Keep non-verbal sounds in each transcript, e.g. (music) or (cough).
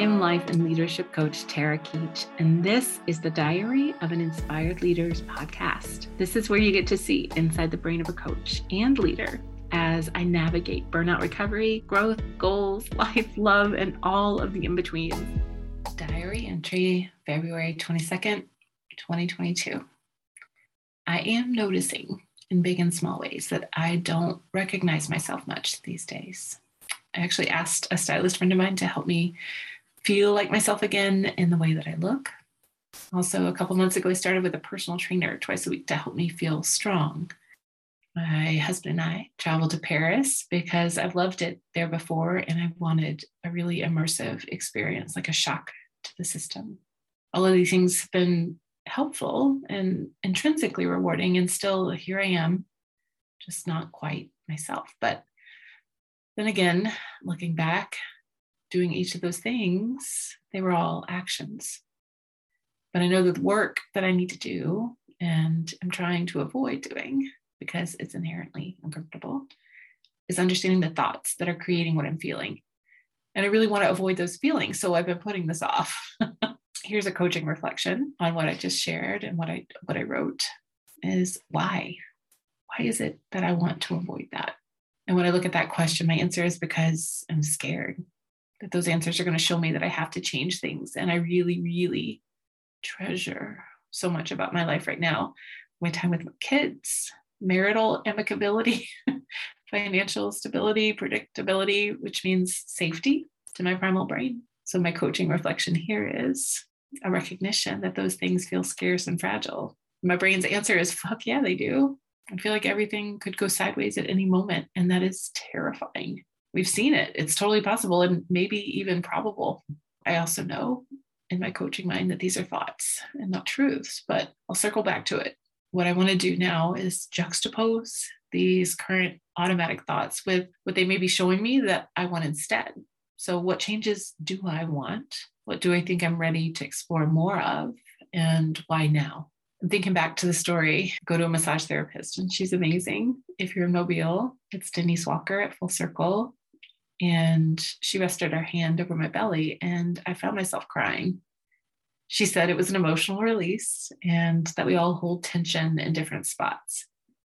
am life and leadership coach Tarah Keech, and this is the Diary of an Inspired Leaders podcast. This is where you get to see inside the brain of a coach and leader as I navigate burnout recovery, growth, goals, (laughs) life, love, and all of the in betweens. Diary entry February 22nd, 2022. I am noticing in big and small ways that I don't recognize myself much these days. I actually asked a stylist friend of mine to help me feel like myself again in the way that I look. Also, a couple months ago, I started with a personal trainer twice a week to help me feel strong. My husband and I traveled to Paris because I've loved it there before and I wanted a really immersive experience, like a shock to the system. All of these things have been helpful and intrinsically rewarding, and still here I am, just not quite myself. But then again, looking back, doing each of those things, they were all actions. But I know the work that I need to do and I'm trying to avoid doing because it's inherently uncomfortable is understanding the thoughts that are creating what I'm feeling. And I really want to avoid those feelings. So I've been putting this off. (laughs) Here's a coaching reflection on what I just shared and what I what I wrote is why? Why is it that I want to avoid that? And when I look at that question, my answer is because I'm scared that those answers are going to show me that I have to change things. And I really, really treasure so much about my life right now my time with my kids, marital amicability, (laughs) financial stability, predictability, which means safety to my primal brain. So, my coaching reflection here is a recognition that those things feel scarce and fragile. My brain's answer is fuck yeah, they do. I feel like everything could go sideways at any moment, and that is terrifying. We've seen it, it's totally possible and maybe even probable. I also know in my coaching mind that these are thoughts and not truths, but I'll circle back to it. What I want to do now is juxtapose these current automatic thoughts with what they may be showing me that I want instead. So, what changes do I want? What do I think I'm ready to explore more of? And why now? I'm thinking back to the story, go to a massage therapist, and she's amazing. If you're in Mobile, it's Denise Walker at Full Circle. And she rested her hand over my belly, and I found myself crying. She said it was an emotional release and that we all hold tension in different spots.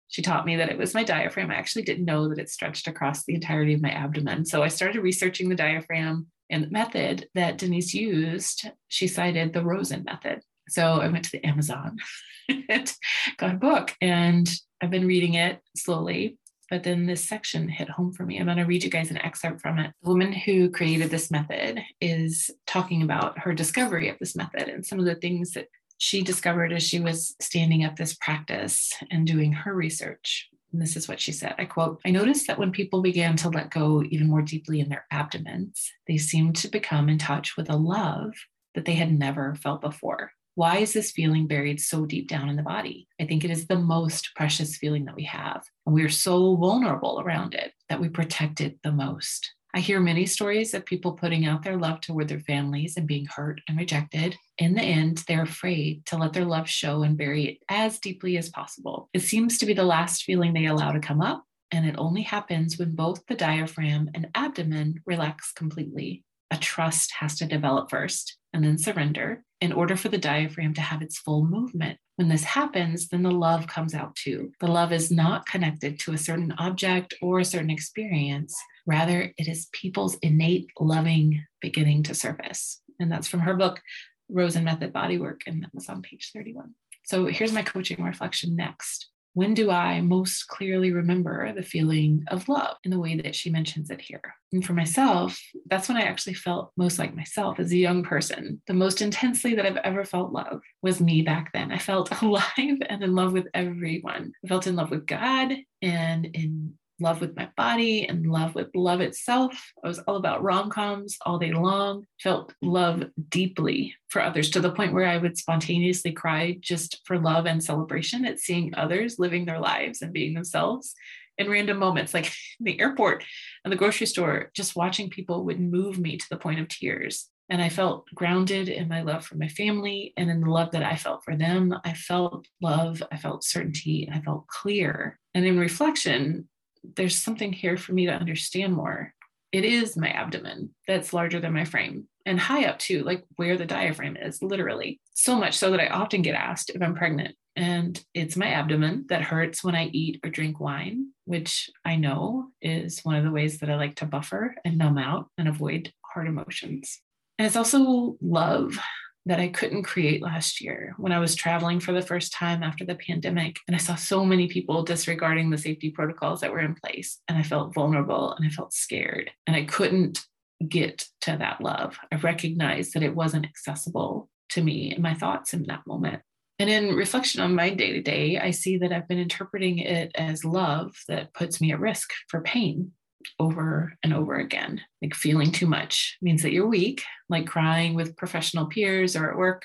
She taught me that it was my diaphragm. I actually didn't know that it stretched across the entirety of my abdomen. So I started researching the diaphragm and the method that Denise used. She cited the Rosen method. So I went to the Amazon (laughs) and got a book and I've been reading it slowly. But then this section hit home for me. I'm going to read you guys an excerpt from it. The woman who created this method is talking about her discovery of this method and some of the things that she discovered as she was standing up this practice and doing her research. And this is what she said I quote, I noticed that when people began to let go even more deeply in their abdomens, they seemed to become in touch with a love that they had never felt before. Why is this feeling buried so deep down in the body? I think it is the most precious feeling that we have. And we are so vulnerable around it that we protect it the most. I hear many stories of people putting out their love toward their families and being hurt and rejected. In the end, they're afraid to let their love show and bury it as deeply as possible. It seems to be the last feeling they allow to come up, and it only happens when both the diaphragm and abdomen relax completely. A trust has to develop first and then surrender in order for the diaphragm to have its full movement. When this happens, then the love comes out too. The love is not connected to a certain object or a certain experience. Rather, it is people's innate loving beginning to surface. And that's from her book, Rosen Method Bodywork, and that was on page 31. So here's my coaching reflection next when do I most clearly remember the feeling of love in the way that she mentions it here? And for myself, that's when I actually felt most like myself as a young person. The most intensely that I've ever felt love was me back then. I felt (laughs) alive and in love with everyone. I felt in love with God and in love with my body and love with love itself. I was all about rom coms all day long, felt love deeply for others to the point where I would spontaneously cry just for love and celebration at seeing others living their lives and being themselves in random moments, like (laughs) in the airport and the grocery store, just watching people would move me to the point of tears. And I felt grounded in my love for my family and in the love that I felt for them. I felt love, I felt certainty, and I felt clear. And in reflection, there's something here for me to understand more. It is my abdomen that's larger than my frame. and high up too, like where the diaphragm is, literally. So much so that I often get asked if I'm pregnant. And it's my abdomen that hurts when I eat or drink wine, which I know is one of the ways that I like to buffer and numb out and avoid hard emotions. And it's also love that I couldn't create last year when I was traveling for the first time after the pandemic. And I saw so many people disregarding the safety protocols that were in place. And I felt vulnerable and I felt scared. And I couldn't get to that love. I recognized that it wasn't accessible to me and my thoughts in that moment. And in reflection on my day to day, I see that I've been interpreting it as love that puts me at risk for pain over and over again. Like feeling too much means that you're weak, like crying with professional peers or at work,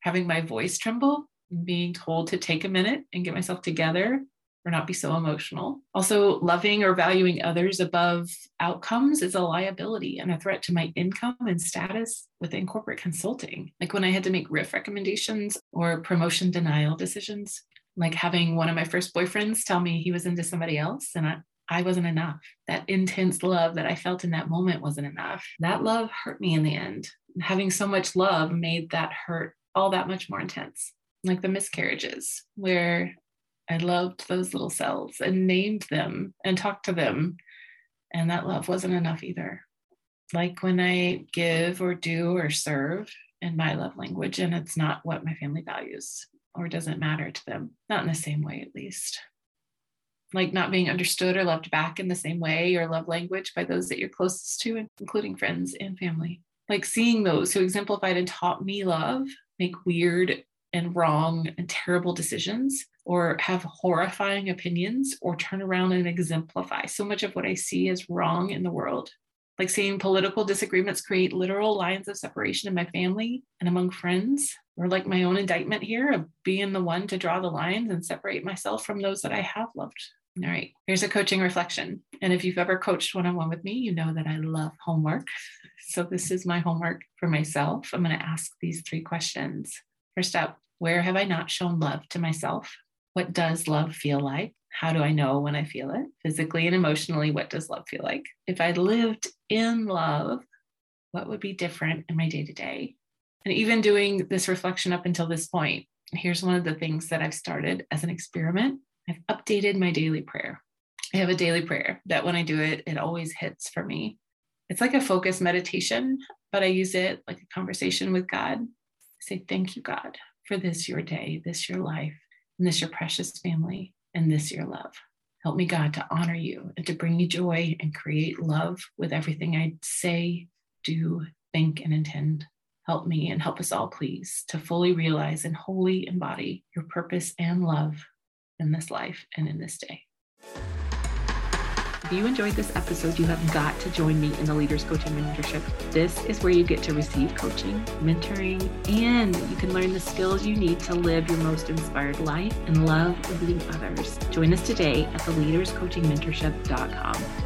having my voice tremble, being told to take a minute and get myself together or not be so emotional. Also, loving or valuing others above outcomes is a liability and a threat to my income and status within corporate consulting. Like when I had to make RIF recommendations or promotion denial decisions, like having one of my first boyfriends tell me he was into somebody else and I, I wasn't enough. That intense love that I felt in that moment wasn't enough. That love hurt me in the end. Having so much love made that hurt all that much more intense. Like the miscarriages, where I loved those little cells and named them and talked to them. And that love wasn't enough either. Like when I give or do or serve in my love language, and it's not what my family values or doesn't matter to them, not in the same way, at least. Like not being understood or loved back in the same way or love language by those that you're closest to, including friends and family. Like seeing those who exemplified and taught me love make weird and wrong and terrible decisions or have horrifying opinions or turn around and exemplify so much of what I see as wrong in the world. Like seeing political disagreements create literal lines of separation in my family and among friends, or like my own indictment here of being the one to draw the lines and separate myself from those that I have loved. All right, here's a coaching reflection. And if you've ever coached one on one with me, you know that I love homework. (laughs) So this is my homework for myself. I'm going to ask these three questions. First up, where have I not shown love to myself? What does love feel like? How do I know when I feel it? Physically and emotionally, what does love feel like? If I lived in love, what would be different in my day to day? And even doing this reflection up until this point, here's one of the things that I've started as an experiment. I've updated my daily prayer. I have a daily prayer that when I do it, it always hits for me. It's like a focus meditation, but I use it like a conversation with God. I say, Thank you, God, for this your day, this your life, and this your precious family, and this your love. Help me, God, to honor you and to bring you joy and create love with everything I say, do, think, and intend. Help me and help us all, please, to fully realize and wholly embody your purpose and love in this life and in this day. If you enjoyed this episode, you have got to join me in the Leaders Coaching Mentorship. This is where you get to receive coaching, mentoring, and you can learn the skills you need to live your most inspired life and love leading others. Join us today at theleaderscoachingmentorship.com.